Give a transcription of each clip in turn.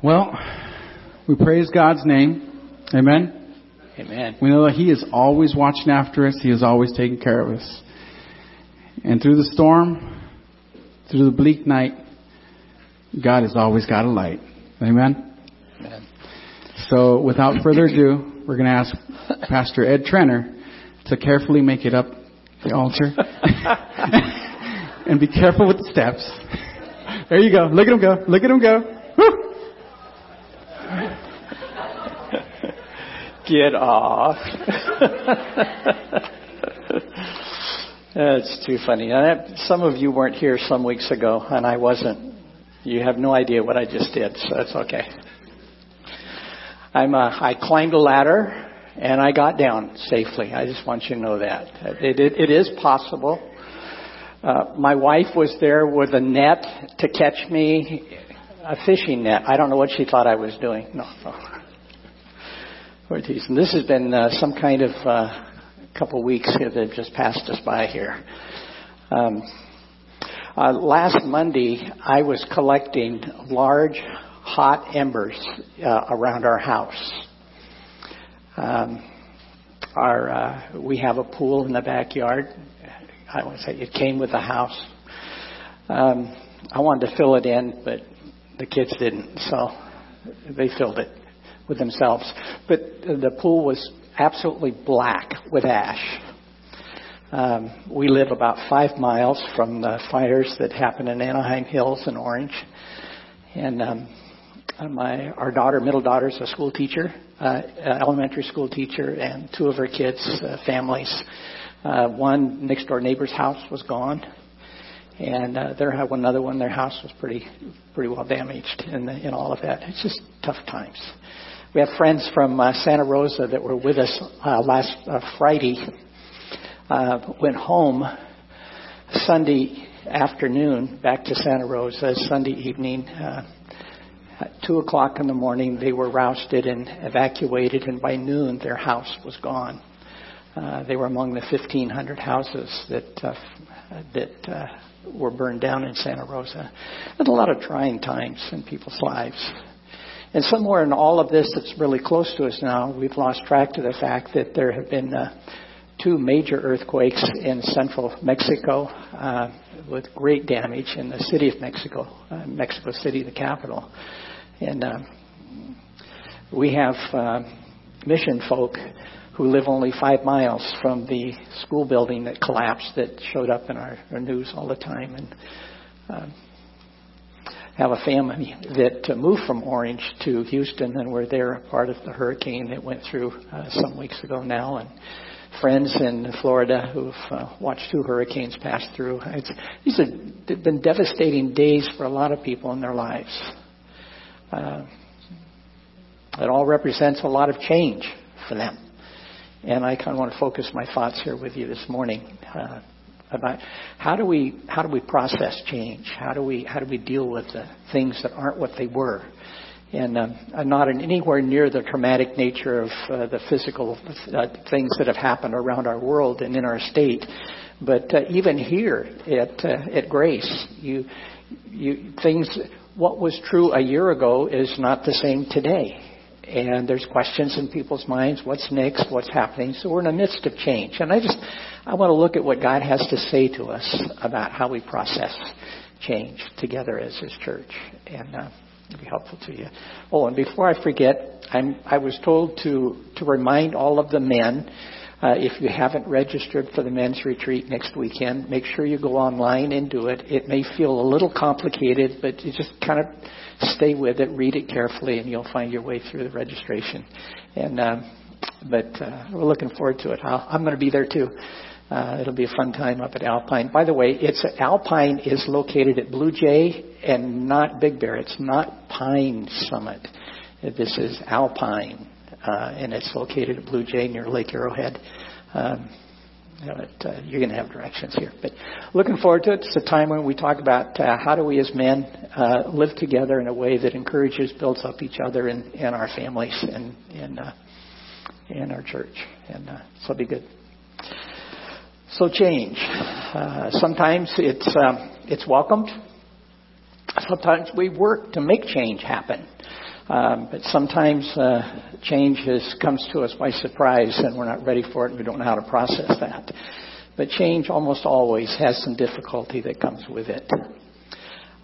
Well, we praise God's name. Amen. Amen. We know that He is always watching after us. He is always taking care of us. And through the storm, through the bleak night, God has always got a light. Amen. Amen. So without further ado, we're going to ask Pastor Ed Trenner to carefully make it up the altar. and be careful with the steps. There you go. Look at him go. Look at him go. Get off. That's too funny. Some of you weren't here some weeks ago, and I wasn't. You have no idea what I just did, so it's okay. I'm. Uh, I climbed a ladder and I got down safely. I just want you to know that it, it, it is possible. Uh, my wife was there with a net to catch me, a fishing net. I don't know what she thought I was doing. No, no. We're teasing. This has been uh, some kind of uh, couple weeks here that just passed us by here. Um, uh, last Monday, I was collecting large, hot embers uh, around our house. Um, our uh, we have a pool in the backyard. I would say it came with the house. Um, I wanted to fill it in, but the kids didn't, so they filled it with themselves. But the pool was absolutely black with ash. Um, we live about five miles from the fires that happened in Anaheim Hills and Orange, and um, my our daughter, middle daughter, is a school teacher, uh, elementary school teacher, and two of her kids' uh, families. Uh, one next door neighbor's house was gone, and uh, their one another one, their house was pretty pretty well damaged in the, in all of that. It's just tough times. We have friends from uh, Santa Rosa that were with us uh, last uh, Friday. Uh, went home Sunday afternoon back to Santa Rosa Sunday evening. Uh, at two o'clock in the morning, they were rousted and evacuated, and by noon, their house was gone. Uh, they were among the 1,500 houses that uh, that uh, were burned down in Santa Rosa. There's a lot of trying times in people's lives. And somewhere in all of this that's really close to us now, we've lost track to the fact that there have been uh, two major earthquakes in central Mexico uh, with great damage in the city of Mexico, uh, Mexico City, the capital. And uh, we have uh, mission folk who live only five miles from the school building that collapsed that showed up in our, our news all the time. And uh, have a family that uh, moved from Orange to Houston and were there part of the hurricane that went through uh, some weeks ago now, and friends in Florida who've uh, watched two hurricanes pass through. It's, these have been devastating days for a lot of people in their lives. Uh, it all represents a lot of change for them. And I kind of want to focus my thoughts here with you this morning. About how do we how do we process change? How do we how do we deal with the things that aren't what they were? And um, I'm not in anywhere near the traumatic nature of uh, the physical uh, things that have happened around our world and in our state, but uh, even here at uh, at Grace, you you things what was true a year ago is not the same today and there's questions in people's minds what's next what's happening? So we're in the midst of change. And i just i want to look at what god has to say to us about how we process change together as his church. And uh, it'll be helpful to you. Oh and before i forget i'm i was told to to remind all of the men uh, if you haven't registered for the men's retreat next weekend, make sure you go online and do it. It may feel a little complicated, but you just kind of stay with it, read it carefully, and you'll find your way through the registration. And uh, but uh, we're looking forward to it. I'll, I'm going to be there too. Uh, it'll be a fun time up at Alpine. By the way, it's Alpine is located at Blue Jay and not Big Bear. It's not Pine Summit. This is Alpine uh, and it's located at Blue Jay near Lake Arrowhead. Um, but, uh, you're going to have directions here. But looking forward to it. It's a time when we talk about uh, how do we as men uh, live together in a way that encourages, builds up each other and, and our families and in, uh, in our church. And uh, so it'll be good. So change. Uh, sometimes it's um, it's welcomed. Sometimes we work to make change happen. Um, but sometimes uh, change is, comes to us by surprise and we're not ready for it and we don't know how to process that. But change almost always has some difficulty that comes with it.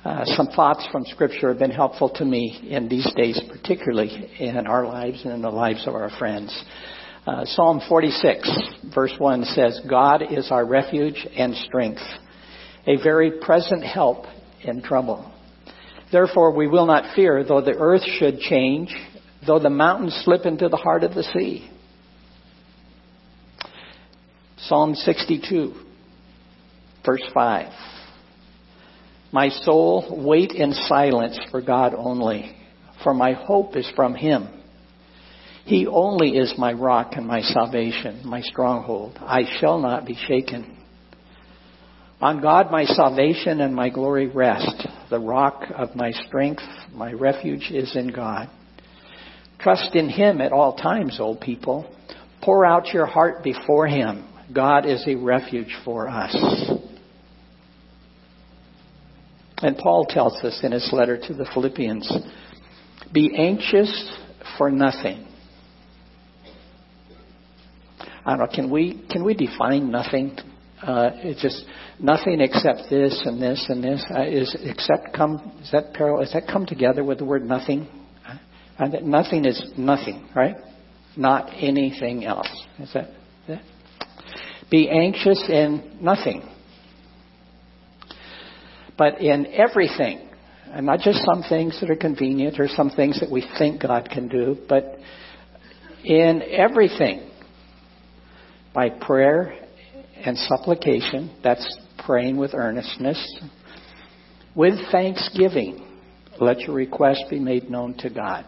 Uh, some thoughts from Scripture have been helpful to me in these days, particularly in our lives and in the lives of our friends. Uh, Psalm 46, verse 1 says, God is our refuge and strength, a very present help in trouble. Therefore we will not fear, though the earth should change, though the mountains slip into the heart of the sea. Psalm 62, verse 5. My soul, wait in silence for God only, for my hope is from Him. He only is my rock and my salvation, my stronghold. I shall not be shaken. On God my salvation and my glory rest. The rock of my strength, my refuge is in God. Trust in Him at all times, O people. Pour out your heart before Him. God is a refuge for us. And Paul tells us in his letter to the Philippians, be anxious for nothing. I don't know, can we, can we define nothing? Uh, it's just nothing except this and this and this. Uh, is except come, is that parallel, is that come together with the word nothing? Uh, nothing is nothing, right? Not anything else. Is that, that? Be anxious in nothing. But in everything, and not just some things that are convenient or some things that we think God can do, but in everything, by prayer and supplication, that's praying with earnestness, with thanksgiving, let your request be made known to God.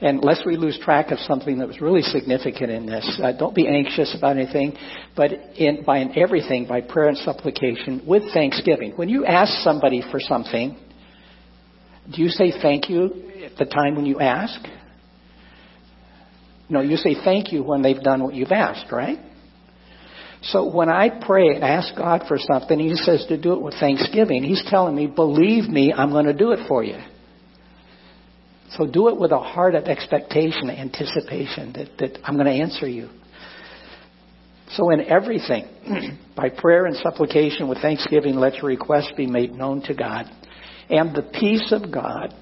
And lest we lose track of something that was really significant in this, uh, don't be anxious about anything, but in, by in everything, by prayer and supplication, with thanksgiving. When you ask somebody for something, do you say thank you at the time when you ask? No, you say thank you when they've done what you've asked, right? So when I pray and ask God for something, He says to do it with thanksgiving. He's telling me, believe me, I'm going to do it for you. So do it with a heart of expectation, anticipation that, that I'm going to answer you. So in everything, by prayer and supplication with thanksgiving, let your requests be made known to God. And the peace of God,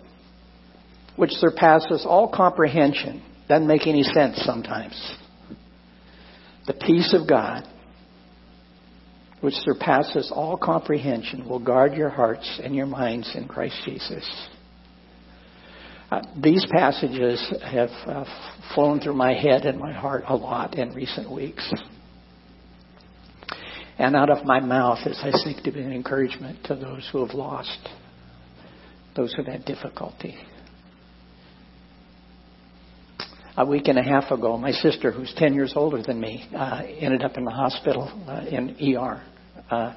which surpasses all comprehension, doesn't make any sense sometimes. The peace of God, which surpasses all comprehension, will guard your hearts and your minds in Christ Jesus. Uh, these passages have uh, flown through my head and my heart a lot in recent weeks. And out of my mouth as I seek to be an encouragement to those who have lost, those who've had difficulty. A week and a half ago, my sister, who's 10 years older than me, uh, ended up in the hospital uh, in ER uh,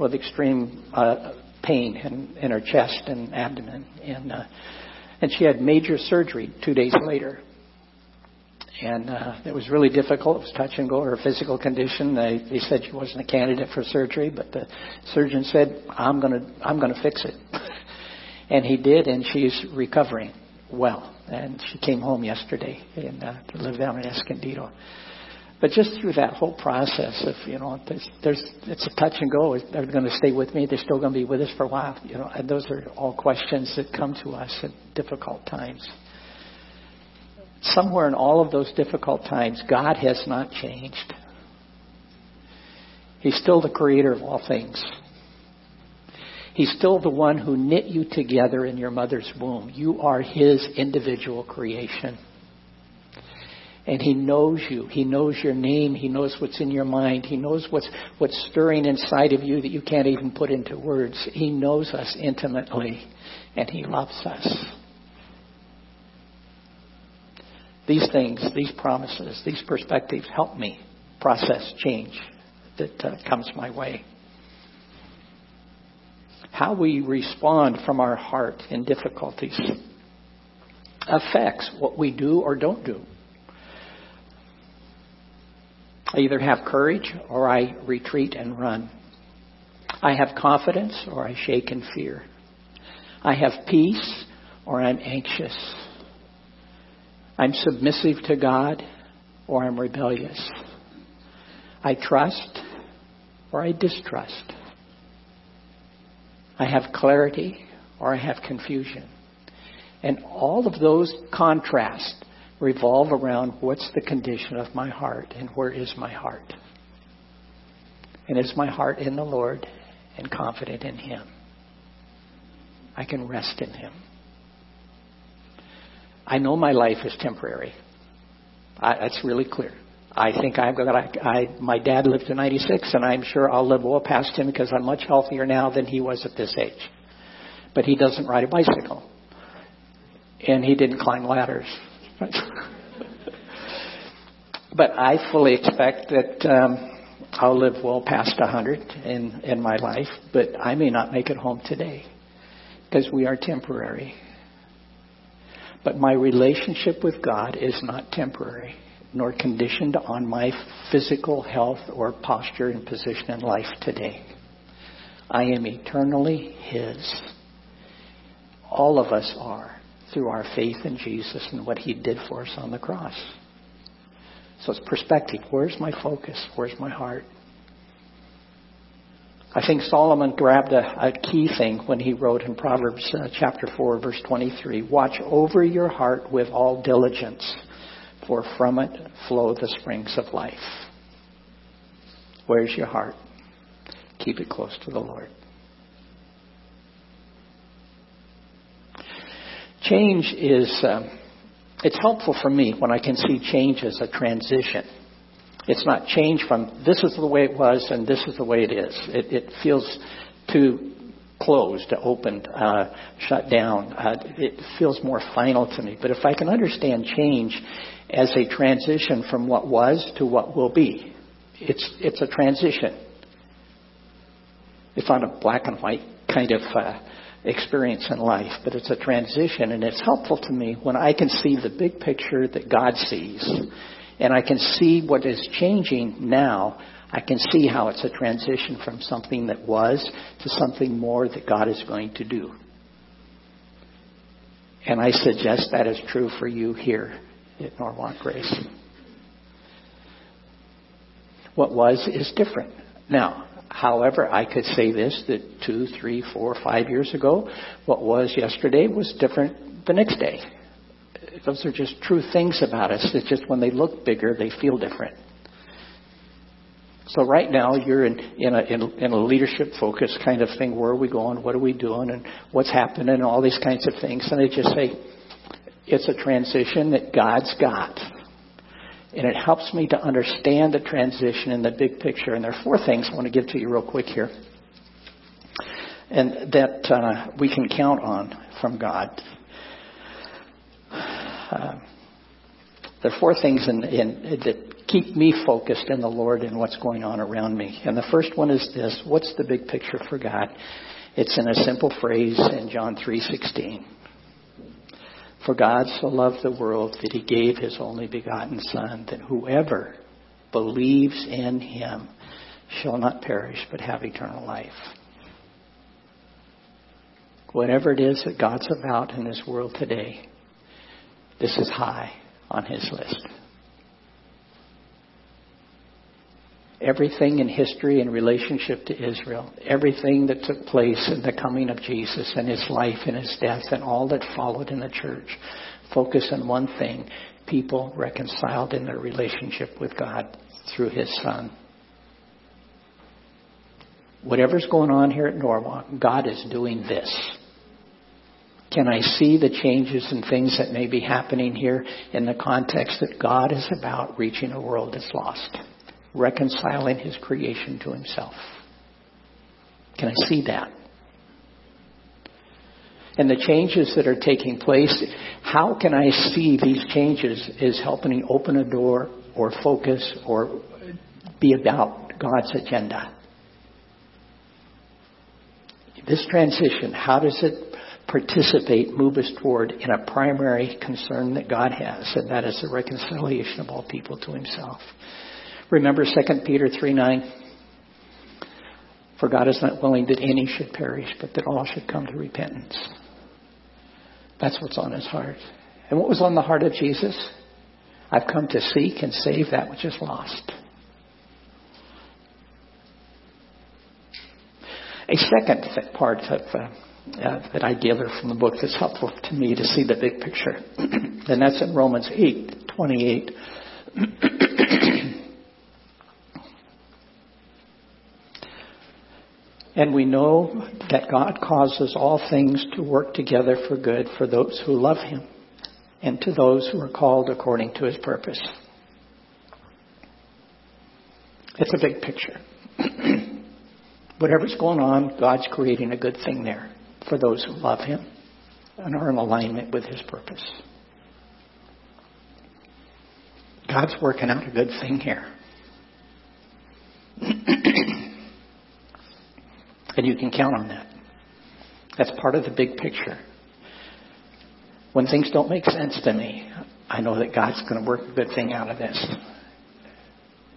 with extreme uh, pain in, in her chest and abdomen. And uh, and she had major surgery two days later. And uh, it was really difficult. It was touch and go. Her physical condition. They, they said she wasn't a candidate for surgery, but the surgeon said, "I'm going to I'm going to fix it." and he did, and she's recovering well. And she came home yesterday and uh, to live down in Escondido. But just through that whole process of, you know, there's, there's, it's a touch and go. They're going to stay with me. They're still going to be with us for a while. You know, and those are all questions that come to us at difficult times. Somewhere in all of those difficult times, God has not changed. He's still the creator of all things. He's still the one who knit you together in your mother's womb. You are His individual creation. And He knows you. He knows your name. He knows what's in your mind. He knows what's, what's stirring inside of you that you can't even put into words. He knows us intimately and He loves us. These things, these promises, these perspectives help me process change that uh, comes my way. How we respond from our heart in difficulties affects what we do or don't do. I either have courage or I retreat and run. I have confidence or I shake in fear. I have peace or I'm anxious. I'm submissive to God or I'm rebellious. I trust or I distrust. I have clarity or I have confusion. And all of those contrasts revolve around what's the condition of my heart and where is my heart. And is my heart in the Lord and confident in Him? I can rest in Him. I know my life is temporary. I, that's really clear. I think I've got. I, I, my dad lived to 96, and I'm sure I'll live well past him because I'm much healthier now than he was at this age. But he doesn't ride a bicycle, and he didn't climb ladders. but I fully expect that um, I'll live well past 100 in in my life. But I may not make it home today because we are temporary. But my relationship with God is not temporary, nor conditioned on my physical health or posture and position in life today. I am eternally His. All of us are through our faith in Jesus and what He did for us on the cross. So it's perspective. Where's my focus? Where's my heart? I think Solomon grabbed a, a, key thing when he wrote in Proverbs uh, chapter 4, verse 23 Watch over your heart with all diligence, for from it flow the springs of life. Where's your heart? Keep it close to the Lord. Change is, um, it's helpful for me when I can see change as a transition. It's not change from this is the way it was and this is the way it is. It, it feels too closed, opened, uh, shut down. Uh, it feels more final to me. But if I can understand change as a transition from what was to what will be, it's it's a transition. It's not a black and white kind of uh, experience in life, but it's a transition, and it's helpful to me when I can see the big picture that God sees and I can see what is changing now. I can see how it's a transition from something that was to something more that God is going to do. And I suggest that is true for you here at want Grace. What was is different. Now, however, I could say this that two, three, four, five years ago, what was yesterday was different the next day those are just true things about us. It's just when they look bigger, they feel different. So right now you're in, in, a, in, in a leadership focus kind of thing. Where are we going? What are we doing? And what's happening? And all these kinds of things. And I just say, it's a transition that God's got. And it helps me to understand the transition in the big picture. And there are four things I want to give to you real quick here. And that uh, we can count on from God uh, there are four things in, in, that keep me focused in the Lord and what's going on around me. And the first one is this: What's the big picture for God? It's in a simple phrase in John three sixteen. For God so loved the world that He gave His only begotten Son, that whoever believes in Him shall not perish but have eternal life. Whatever it is that God's about in this world today, this is high on his list. Everything in history in relationship to Israel, everything that took place in the coming of Jesus and his life and his death and all that followed in the church, focus on one thing people reconciled in their relationship with God through his Son. Whatever's going on here at Norwalk, God is doing this. Can I see the changes and things that may be happening here in the context that God is about reaching a world that's lost, reconciling his creation to himself? Can I see that? And the changes that are taking place, how can I see these changes as helping open a door or focus or be about God's agenda? This transition, how does it participate, move us toward in a primary concern that God has, and that is the reconciliation of all people to himself. Remember 2 Peter 3 9. For God is not willing that any should perish, but that all should come to repentance. That's what's on his heart. And what was on the heart of Jesus? I've come to seek and save that which is lost. A second part of uh, uh, that I gather from the book that's helpful to me to see the big picture, and that's in Romans 8, 28. And we know that God causes all things to work together for good for those who love Him and to those who are called according to His purpose. It's a big picture. Whatever's going on, God's creating a good thing there for those who love Him and are in alignment with His purpose. God's working out a good thing here. And you can count on that. That's part of the big picture. When things don't make sense to me, I know that God's going to work a good thing out of this.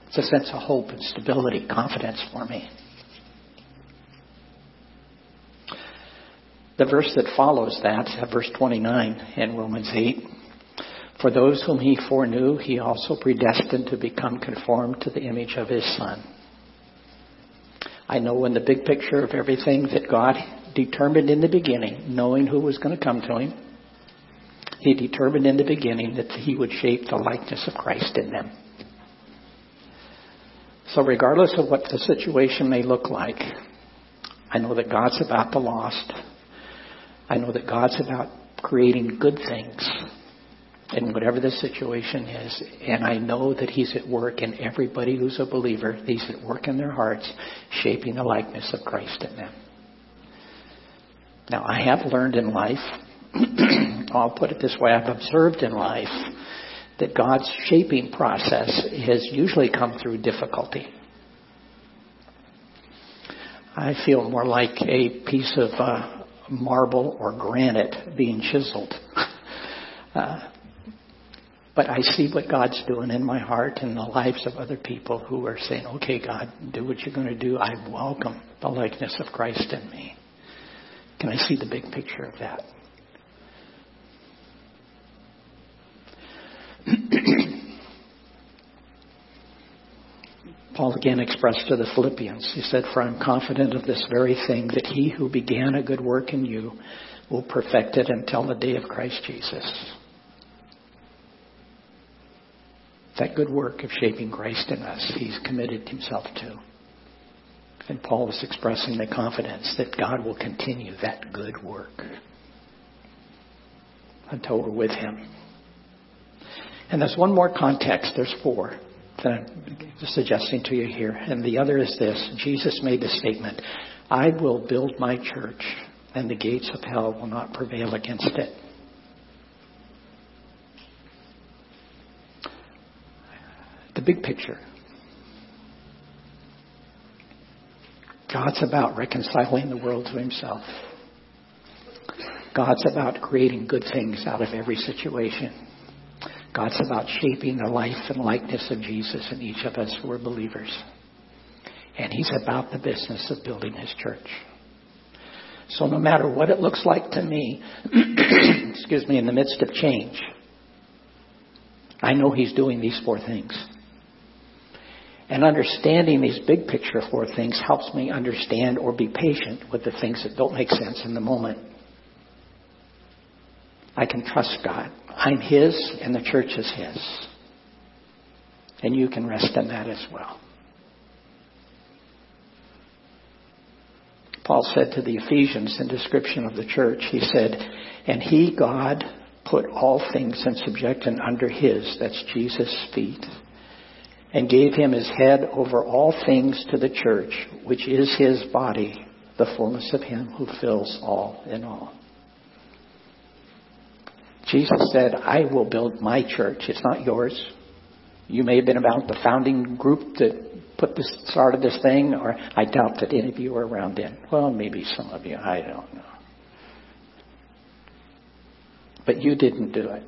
It's a sense of hope and stability, confidence for me. The verse that follows that, uh, verse 29 in Romans 8, for those whom he foreknew, he also predestined to become conformed to the image of his Son I know in the big picture of everything that God determined in the beginning, knowing who was going to come to him, he determined in the beginning that he would shape the likeness of Christ in them. So regardless of what the situation may look like, I know that God's about the lost. I know that God's about creating good things in whatever the situation is. And I know that He's at work in everybody who's a believer. He's at work in their hearts, shaping the likeness of Christ in them. Now, I have learned in life, I'll put it this way, I've observed in life that God's shaping process has usually come through difficulty. I feel more like a piece of uh, marble or granite being chiseled. Uh, but I see what God's doing in my heart and the lives of other people who are saying, okay, God, do what you're going to do. I welcome the likeness of Christ in me. Can I see the big picture of that? Paul again expressed to the Philippians, he said, For I'm confident of this very thing, that he who began a good work in you will perfect it until the day of Christ Jesus. That good work of shaping Christ in us, he's committed himself to. And Paul is expressing the confidence that God will continue that good work until we're with him. And there's one more context, there's four that I'm suggesting to you here. And the other is this Jesus made the statement, I will build my church, and the gates of hell will not prevail against it. Big picture. God's about reconciling the world to himself. God's about creating good things out of every situation. God's about shaping the life and likeness of Jesus in each of us who are believers. And he's about the business of building his church. So no matter what it looks like to me, excuse me, in the midst of change, I know he's doing these four things. And understanding these big picture four things helps me understand or be patient with the things that don't make sense in the moment. I can trust God. I'm His and the church is His. And you can rest in that as well. Paul said to the Ephesians in description of the church, he said, And He, God, put all things in subjection under His, that's Jesus' feet and gave him his head over all things to the church, which is his body, the fullness of him who fills all in all. Jesus said, I will build my church. It's not yours. You may have been about the founding group that put this, started this thing, or I doubt that any of you were around then. Well, maybe some of you. I don't know. But you didn't do it.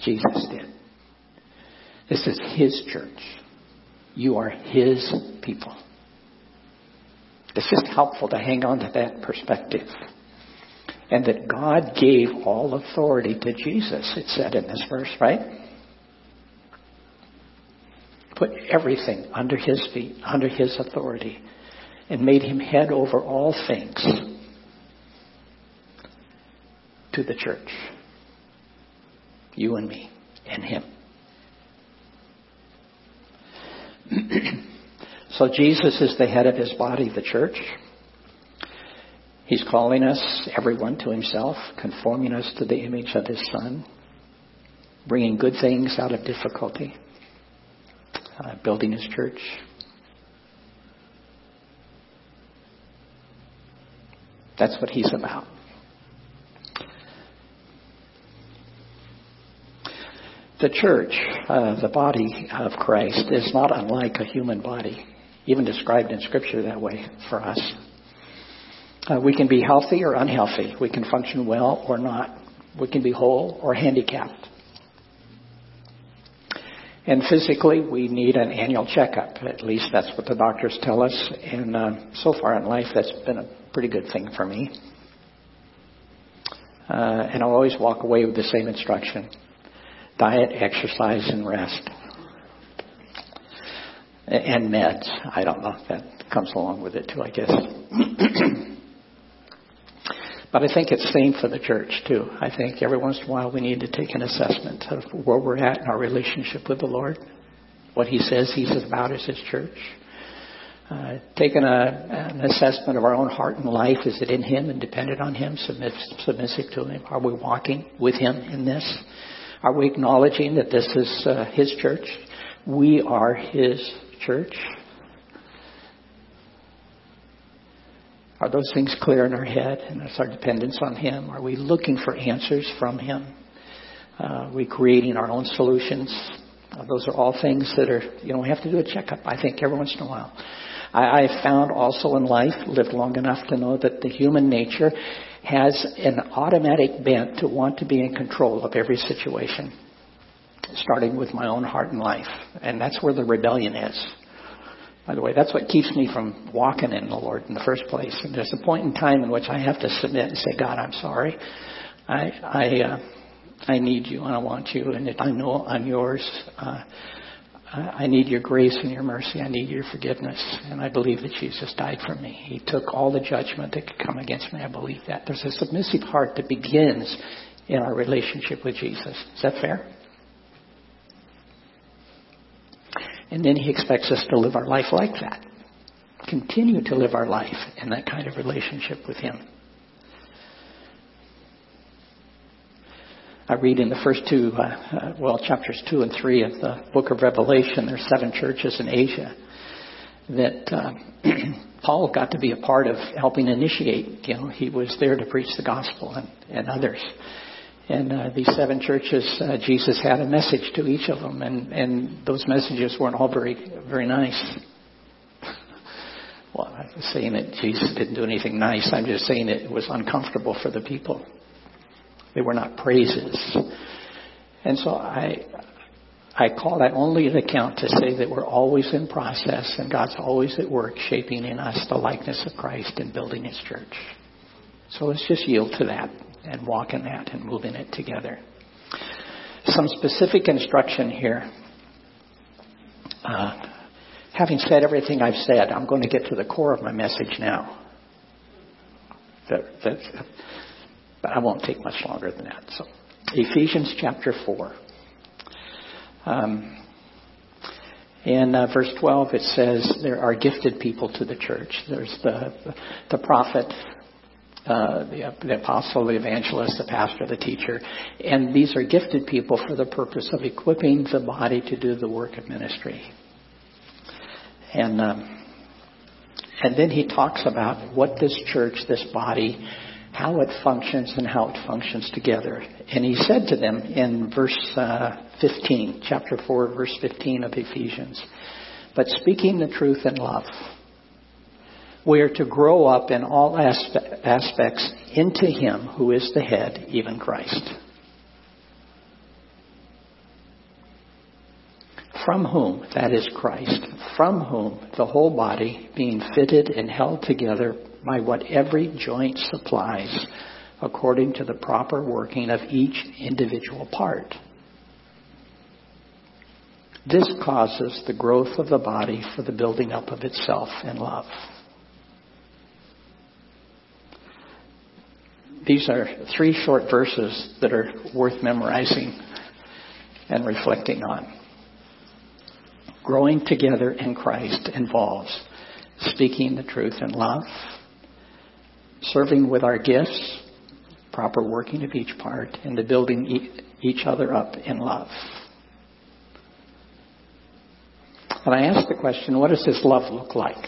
Jesus did. This is His church. You are His people. It's just helpful to hang on to that perspective. And that God gave all authority to Jesus, it said in this verse, right? Put everything under his feet, under his authority, and made him head over all things to the church. You and me and him. so Jesus is the head of his body, the church. He's calling us, everyone, to himself, conforming us to the image of his son, bringing good things out of difficulty, uh, building his church. That's what he's about. The church, uh, the body of Christ, is not unlike a human body, even described in Scripture that way for us. Uh, we can be healthy or unhealthy. We can function well or not. We can be whole or handicapped. And physically, we need an annual checkup. At least that's what the doctors tell us. And uh, so far in life, that's been a pretty good thing for me. Uh, and I'll always walk away with the same instruction diet, exercise, and rest. And meds. I don't know that comes along with it too, I guess. but I think it's same for the church too. I think every once in a while we need to take an assessment of where we're at in our relationship with the Lord, what He says He's about as His church. Uh, taking a, an assessment of our own heart and life. Is it in Him and dependent on Him, submiss, submissive to Him? Are we walking with Him in this? Are we acknowledging that this is uh, His church? We are His church. Are those things clear in our head and is our dependence on Him? Are we looking for answers from Him? Uh, are we creating our own solutions? Uh, those are all things that are, you know, we have to do a checkup, I think, every once in a while. I, I found also in life, lived long enough to know that the human nature has an automatic bent to want to be in control of every situation, starting with my own heart and life. And that's where the rebellion is. By the way, that's what keeps me from walking in the Lord in the first place. And there's a point in time in which I have to submit and say, God, I'm sorry. I I uh, I need you and I want you, and I know I'm yours. Uh, I need your grace and your mercy. I need your forgiveness. And I believe that Jesus died for me. He took all the judgment that could come against me. I believe that. There's a submissive heart that begins in our relationship with Jesus. Is that fair? And then he expects us to live our life like that. Continue to live our life in that kind of relationship with him. I read in the first two, uh, uh, well, chapters two and three of the book of Revelation, there's seven churches in Asia that uh, Paul got to be a part of helping initiate. You know, he was there to preach the gospel and, and others. And uh, these seven churches, uh, Jesus had a message to each of them, and, and those messages weren't all very, very nice. well, I'm saying that Jesus didn't do anything nice. I'm just saying it was uncomfortable for the people. They were not praises. And so I, I call that only an account to say that we're always in process and God's always at work shaping in us the likeness of Christ and building His church. So let's just yield to that and walk in that and move in it together. Some specific instruction here. Uh, having said everything I've said, I'm going to get to the core of my message now. That, but I won't take much longer than that. So, Ephesians chapter 4. Um, in uh, verse 12, it says there are gifted people to the church. There's the, the prophet, uh, the, the apostle, the evangelist, the pastor, the teacher. And these are gifted people for the purpose of equipping the body to do the work of ministry. And, um, and then he talks about what this church, this body, how it functions and how it functions together. And he said to them in verse uh, 15, chapter 4, verse 15 of Ephesians, but speaking the truth in love, we are to grow up in all aspe- aspects into Him who is the head, even Christ. From whom, that is Christ, from whom the whole body, being fitted and held together by what every joint supplies, according to the proper working of each individual part. This causes the growth of the body for the building up of itself in love. These are three short verses that are worth memorizing and reflecting on. Growing together in Christ involves speaking the truth in love, serving with our gifts, proper working of each part, and the building each other up in love. And I ask the question, what does this love look like?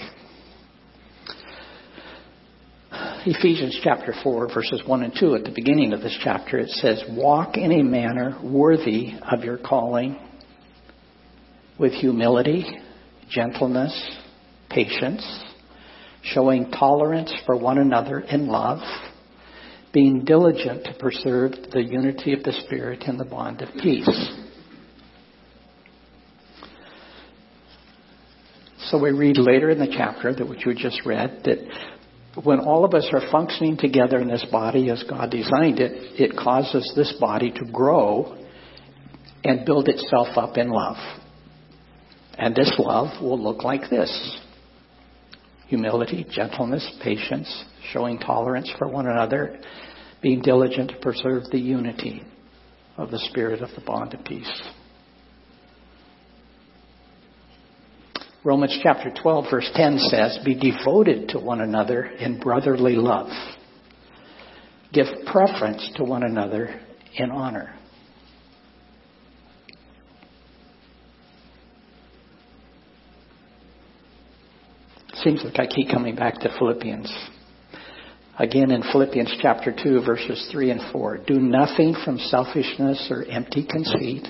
Ephesians chapter 4, verses 1 and 2, at the beginning of this chapter, it says, Walk in a manner worthy of your calling, with humility, gentleness, patience, showing tolerance for one another in love, being diligent to preserve the unity of the Spirit in the bond of peace. So we read later in the chapter that which we just read that when all of us are functioning together in this body as God designed it, it causes this body to grow and build itself up in love. And this love will look like this. Humility, gentleness, patience, showing tolerance for one another, being diligent to preserve the unity of the spirit of the bond of peace. Romans chapter 12 verse 10 says, be devoted to one another in brotherly love. Give preference to one another in honor. Seems like I keep coming back to Philippians. Again in Philippians chapter 2 verses 3 and 4. Do nothing from selfishness or empty conceit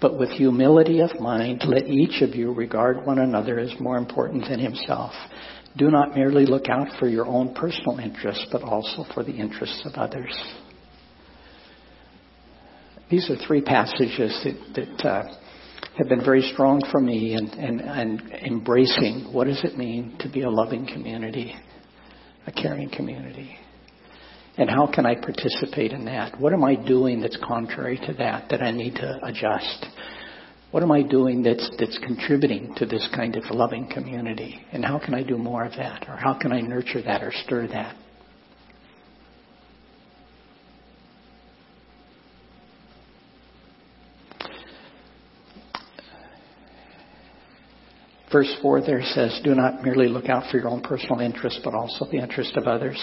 but with humility of mind, let each of you regard one another as more important than himself. Do not merely look out for your own personal interests, but also for the interests of others. These are three passages that, that uh, have been very strong for me and in, in embracing what does it mean to be a loving community, a caring community. And how can I participate in that? What am I doing that's contrary to that that I need to adjust? What am I doing that's that's contributing to this kind of loving community? And how can I do more of that? Or how can I nurture that or stir that? Verse 4 there says, Do not merely look out for your own personal interest, but also the interest of others.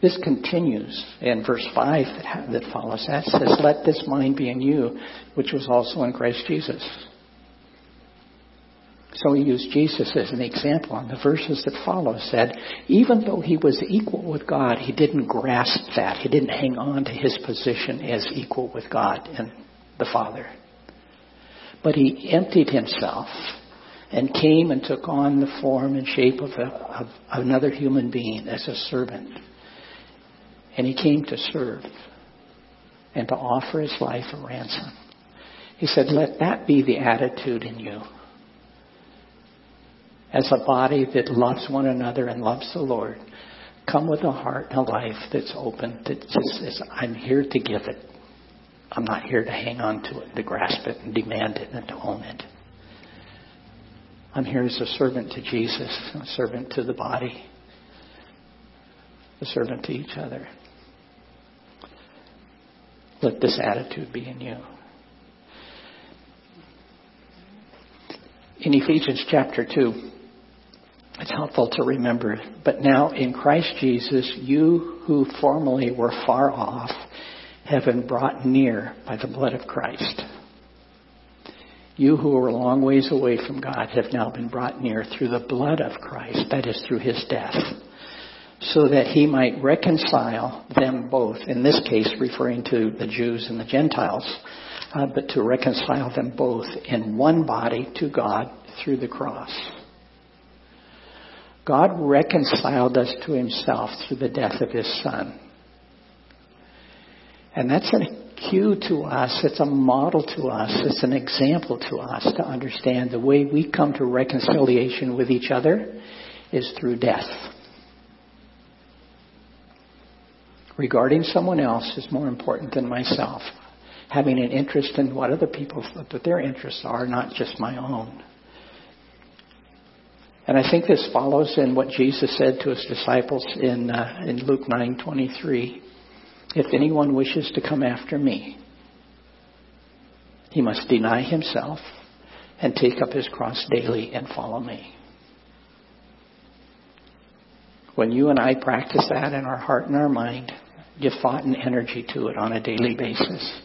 This continues in verse 5 that, that follows that. says, Let this mind be in you, which was also in Christ Jesus. So he used Jesus as an example. And the verses that follow said, even though he was equal with God, he didn't grasp that. He didn't hang on to his position as equal with God and the Father. But he emptied himself and came and took on the form and shape of, a, of another human being as a servant. And he came to serve and to offer his life a ransom. He said, let that be the attitude in you. As a body that loves one another and loves the Lord, come with a heart and a life that's open, that just says, I'm here to give it. I'm not here to hang on to it, to grasp it and demand it and to own it. I'm here as a servant to Jesus, a servant to the body, a servant to each other. Let this attitude be in you. In Ephesians chapter 2, it's helpful to remember, but now in Christ Jesus, you who formerly were far off have been brought near by the blood of Christ. You who were a long ways away from God have now been brought near through the blood of Christ, that is through his death so that he might reconcile them both, in this case referring to the Jews and the Gentiles, uh, but to reconcile them both in one body to God through the cross. God reconciled us to himself through the death of his son. And that's a cue to us, it's a model to us, it's an example to us to understand the way we come to reconciliation with each other is through death. regarding someone else is more important than myself. Having an interest in what other people, what their interests are, not just my own. And I think this follows in what Jesus said to his disciples in, uh, in Luke 9:23. If anyone wishes to come after me, he must deny himself and take up his cross daily and follow me. When you and I practice that in our heart and our mind, give thought and energy to it on a daily basis.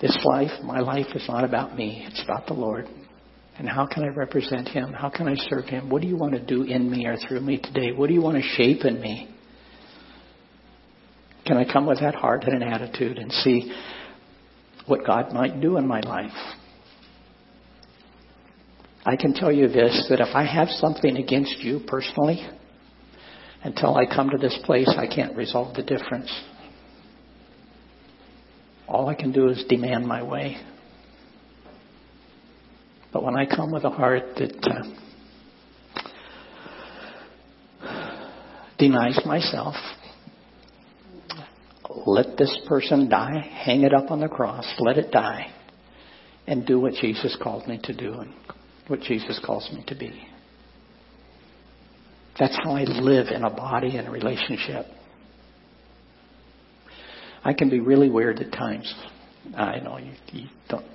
This life, my life, is not about me. It's about the Lord. And how can I represent Him? How can I serve Him? What do you want to do in me or through me today? What do you want to shape in me? Can I come with that heart and an attitude and see what God might do in my life? I can tell you this that if I have something against you personally, until I come to this place, I can't resolve the difference. All I can do is demand my way. But when I come with a heart that uh, denies myself, let this person die, hang it up on the cross, let it die, and do what Jesus called me to do and what Jesus calls me to be. That's how I live in a body and a relationship. I can be really weird at times. I know you, you don't.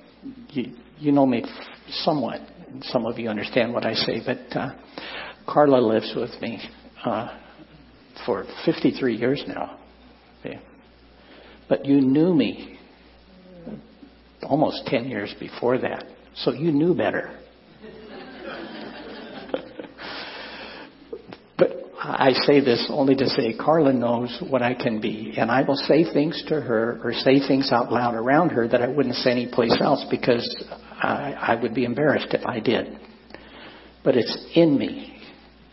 You you know me somewhat. Some of you understand what I say, but uh, Carla lives with me uh, for 53 years now. But you knew me almost 10 years before that, so you knew better. But I say this only to say Carla knows what I can be, and I will say things to her or say things out loud around her that I wouldn't say anyplace else because I, I would be embarrassed if I did. But it's in me,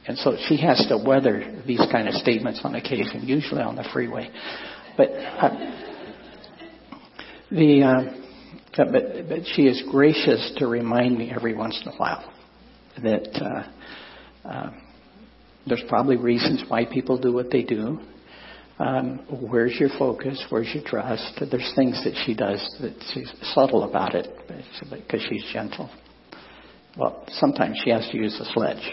and so she has to weather these kind of statements on occasion, usually on the freeway. But uh, the uh, but but she is gracious to remind me every once in a while that. Uh, uh, there's probably reasons why people do what they do. Um, where's your focus? Where's your trust? There's things that she does that she's subtle about it because she's gentle. Well, sometimes she has to use a sledge.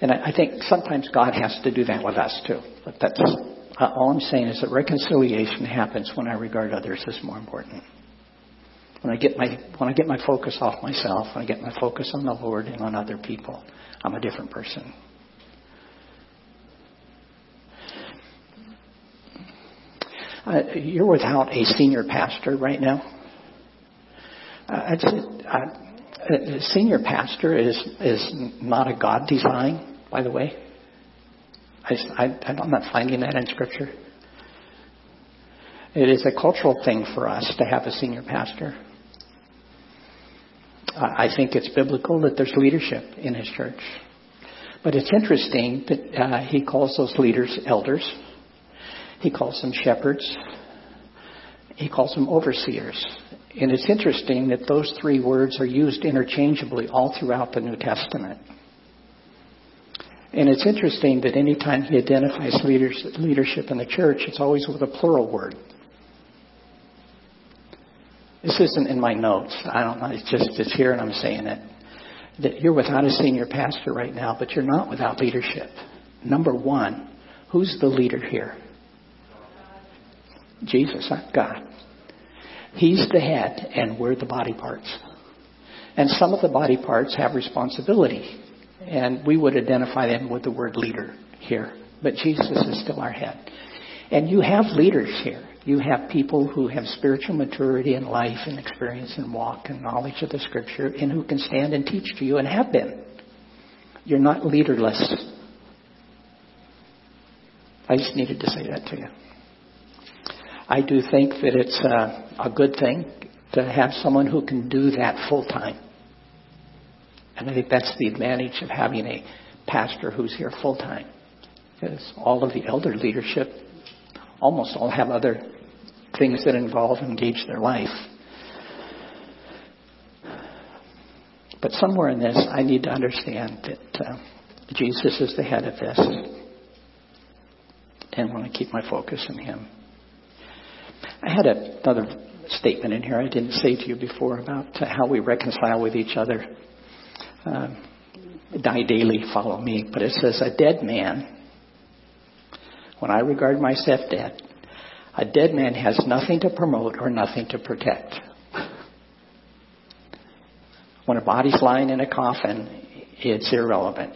And I think sometimes God has to do that with us too. But that's uh, all I'm saying is that reconciliation happens when I regard others as more important. When I get my when I get my focus off myself, when I get my focus on the Lord and on other people, I'm a different person. Uh, you're without a senior pastor right now. Uh, uh, senior pastor is is not a God design, by the way. I, I'm not finding that in Scripture. It is a cultural thing for us to have a senior pastor. I think it's biblical that there's leadership in his church. But it's interesting that uh, he calls those leaders elders. He calls them shepherds. He calls them overseers. And it's interesting that those three words are used interchangeably all throughout the New Testament. And it's interesting that anytime he identifies leadership in the church, it's always with a plural word. This isn't in my notes. I don't know. It's just it's here and I'm saying it. That you're without a senior pastor right now, but you're not without leadership. Number one, who's the leader here? Jesus, God. He's the head, and we're the body parts. And some of the body parts have responsibility, and we would identify them with the word leader here. But Jesus is still our head. And you have leaders here. You have people who have spiritual maturity and life and experience and walk and knowledge of the scripture and who can stand and teach to you and have been. You're not leaderless. I just needed to say that to you. I do think that it's a, a good thing to have someone who can do that full time. And I think that's the advantage of having a pastor who's here full time. Because all of the elder leadership almost all have other things that involve and engage their life. But somewhere in this, I need to understand that uh, Jesus is the head of this. and want to keep my focus in Him. I had another statement in here I didn't say to you before about how we reconcile with each other. Uh, die daily, follow me. But it says, a dead man, when I regard myself dead, a dead man has nothing to promote or nothing to protect. When a body's lying in a coffin, it's irrelevant.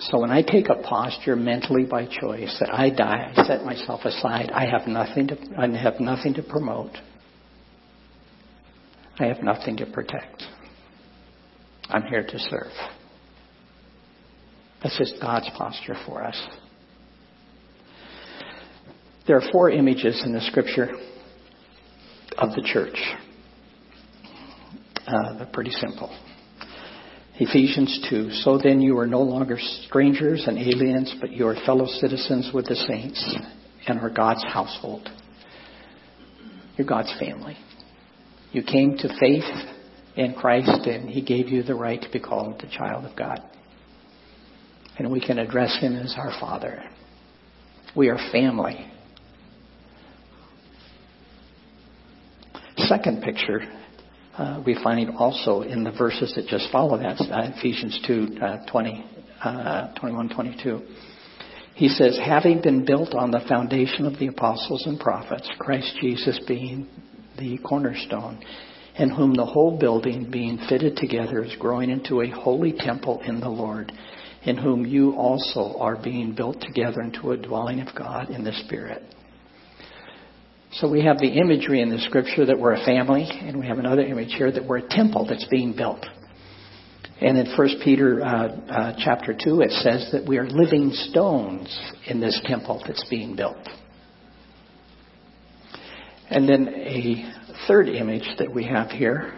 So when I take a posture mentally by choice that I die, I set myself aside, I have nothing to, I have nothing to promote. I have nothing to protect. I'm here to serve. That's just God's posture for us. There are four images in the scripture of the church. Uh, they're pretty simple. Ephesians 2. So then you are no longer strangers and aliens, but you are fellow citizens with the saints and are God's household. You're God's family. You came to faith in Christ and He gave you the right to be called the child of God. And we can address Him as our Father. We are family. Second picture uh, we find also in the verses that just follow that, uh, Ephesians 2, uh, 20, uh, 21, 22. He says, having been built on the foundation of the apostles and prophets, Christ Jesus being the cornerstone, in whom the whole building being fitted together is growing into a holy temple in the Lord, in whom you also are being built together into a dwelling of God in the Spirit. So we have the imagery in the scripture that we're a family, and we have another image here that we're a temple that's being built. And in 1 Peter uh, uh, chapter 2, it says that we are living stones in this temple that's being built. And then a third image that we have here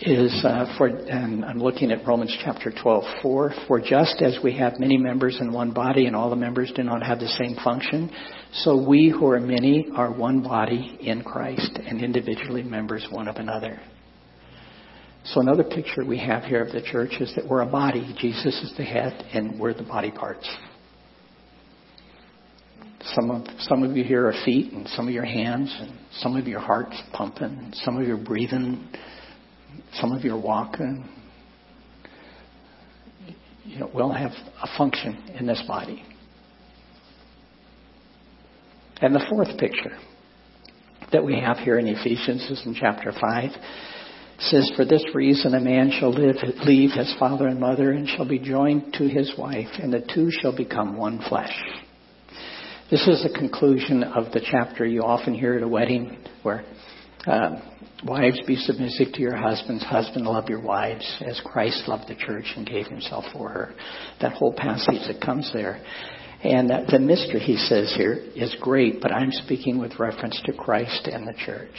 is uh, for, and I'm looking at Romans chapter 12, 4. For just as we have many members in one body and all the members do not have the same function, so we who are many are one body in Christ and individually members one of another. So another picture we have here of the church is that we're a body. Jesus is the head and we're the body parts. Some of, some of you here are feet and some of your hands and some of your hearts pumping, and some of your breathing some of you are walking. You know, we'll have a function in this body. And the fourth picture that we have here in Ephesians is in chapter 5. It says, For this reason a man shall live, leave his father and mother and shall be joined to his wife, and the two shall become one flesh. This is the conclusion of the chapter you often hear at a wedding where um, Wives, be submissive to your husbands. Husband, love your wives as Christ loved the church and gave himself for her. That whole passage that comes there. And the mystery, he says here, is great, but I'm speaking with reference to Christ and the church.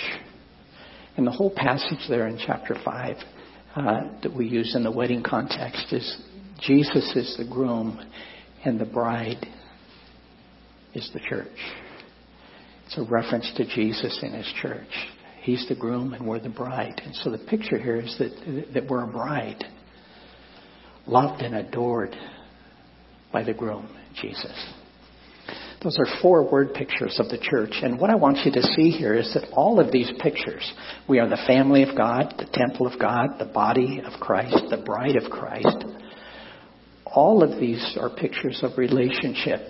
And the whole passage there in chapter 5 uh, that we use in the wedding context is Jesus is the groom and the bride is the church. It's a reference to Jesus and his church. He's the groom and we're the bride. And so the picture here is that, that we're a bride, loved and adored by the groom, Jesus. Those are four word pictures of the church. And what I want you to see here is that all of these pictures, we are the family of God, the temple of God, the body of Christ, the bride of Christ. All of these are pictures of relationship.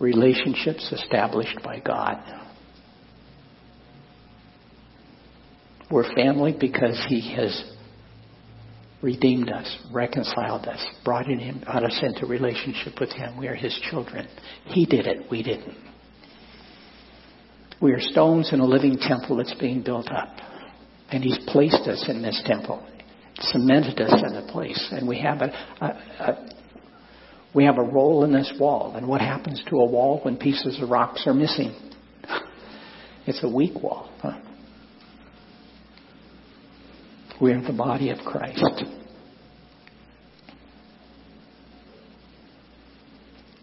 Relationships established by God. We're family because He has redeemed us, reconciled us, brought in him, brought us into relationship with Him. We are His children. He did it. We didn't. We are stones in a living temple that's being built up. And He's placed us in this temple, cemented us in a place. And we have a, a, a we have a role in this wall. And what happens to a wall when pieces of rocks are missing? It's a weak wall. Huh? We are the body of Christ.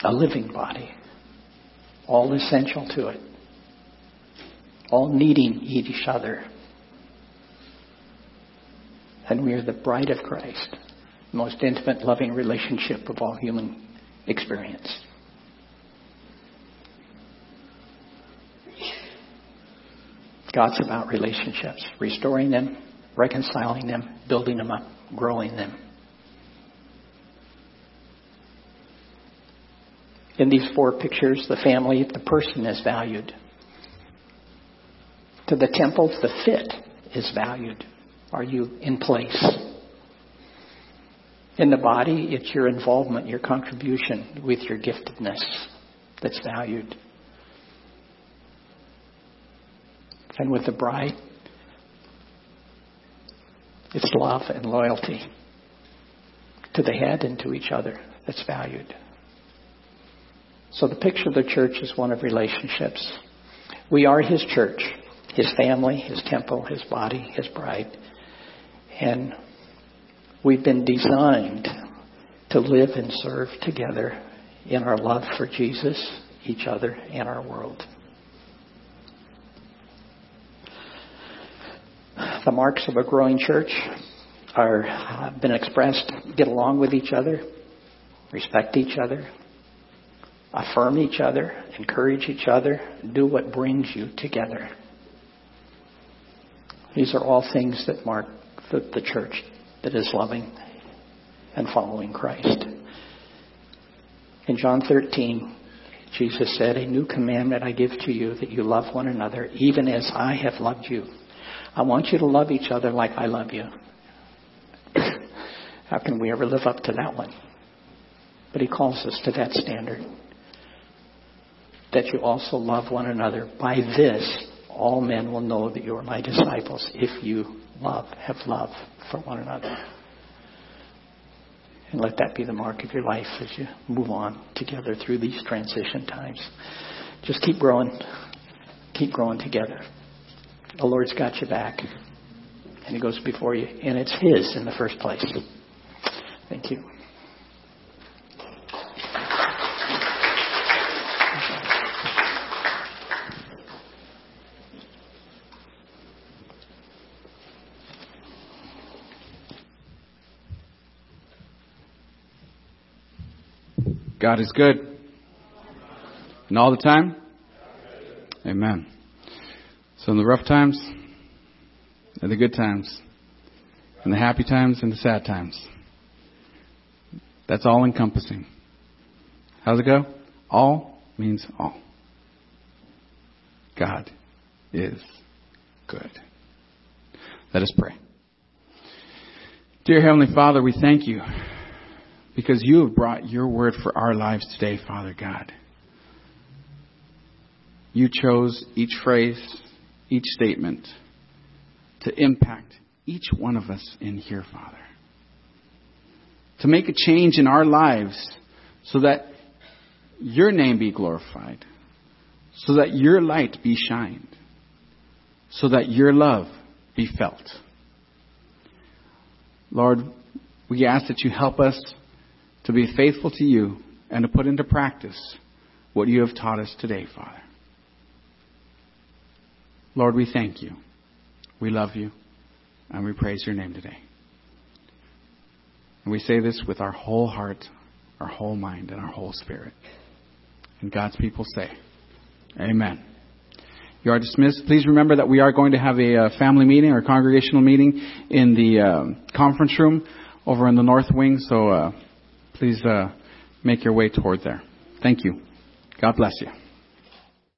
A living body. All essential to it. All needing each other. And we are the bride of Christ. Most intimate, loving relationship of all human experience. God's about relationships, restoring them, reconciling them, building them up, growing them. In these four pictures, the family, the person is valued. To the temple, the fit is valued. Are you in place? In the body, it's your involvement, your contribution with your giftedness that's valued. And with the bride, it's love and loyalty to the head and to each other that's valued. So the picture of the church is one of relationships. We are His church, His family, His temple, His body, His bride. And we've been designed to live and serve together in our love for Jesus, each other, and our world. The marks of a growing church are have been expressed get along with each other, respect each other, affirm each other, encourage each other, do what brings you together. These are all things that mark the, the church that is loving and following Christ. In John 13, Jesus said, A new commandment I give to you that you love one another, even as I have loved you. I want you to love each other like I love you. How can we ever live up to that one? But he calls us to that standard that you also love one another. By this, all men will know that you are my disciples if you love, have love for one another. And let that be the mark of your life as you move on together through these transition times. Just keep growing. Keep growing together. The Lord's got you back. And He goes before you. And it's His in the first place. Thank you. God is good. And all the time? Amen. So in the rough times, and the good times, and the happy times, and the sad times. That's all encompassing. How's it go? All means all. God is good. Let us pray. Dear Heavenly Father, we thank you because you have brought your word for our lives today, Father God. You chose each phrase, each statement to impact each one of us in here, Father. To make a change in our lives so that your name be glorified, so that your light be shined, so that your love be felt. Lord, we ask that you help us to be faithful to you and to put into practice what you have taught us today, Father. Lord, we thank you. We love you. And we praise your name today. And we say this with our whole heart, our whole mind, and our whole spirit. And God's people say, Amen. You are dismissed. Please remember that we are going to have a uh, family meeting or congregational meeting in the uh, conference room over in the north wing. So uh, please uh, make your way toward there. Thank you. God bless you.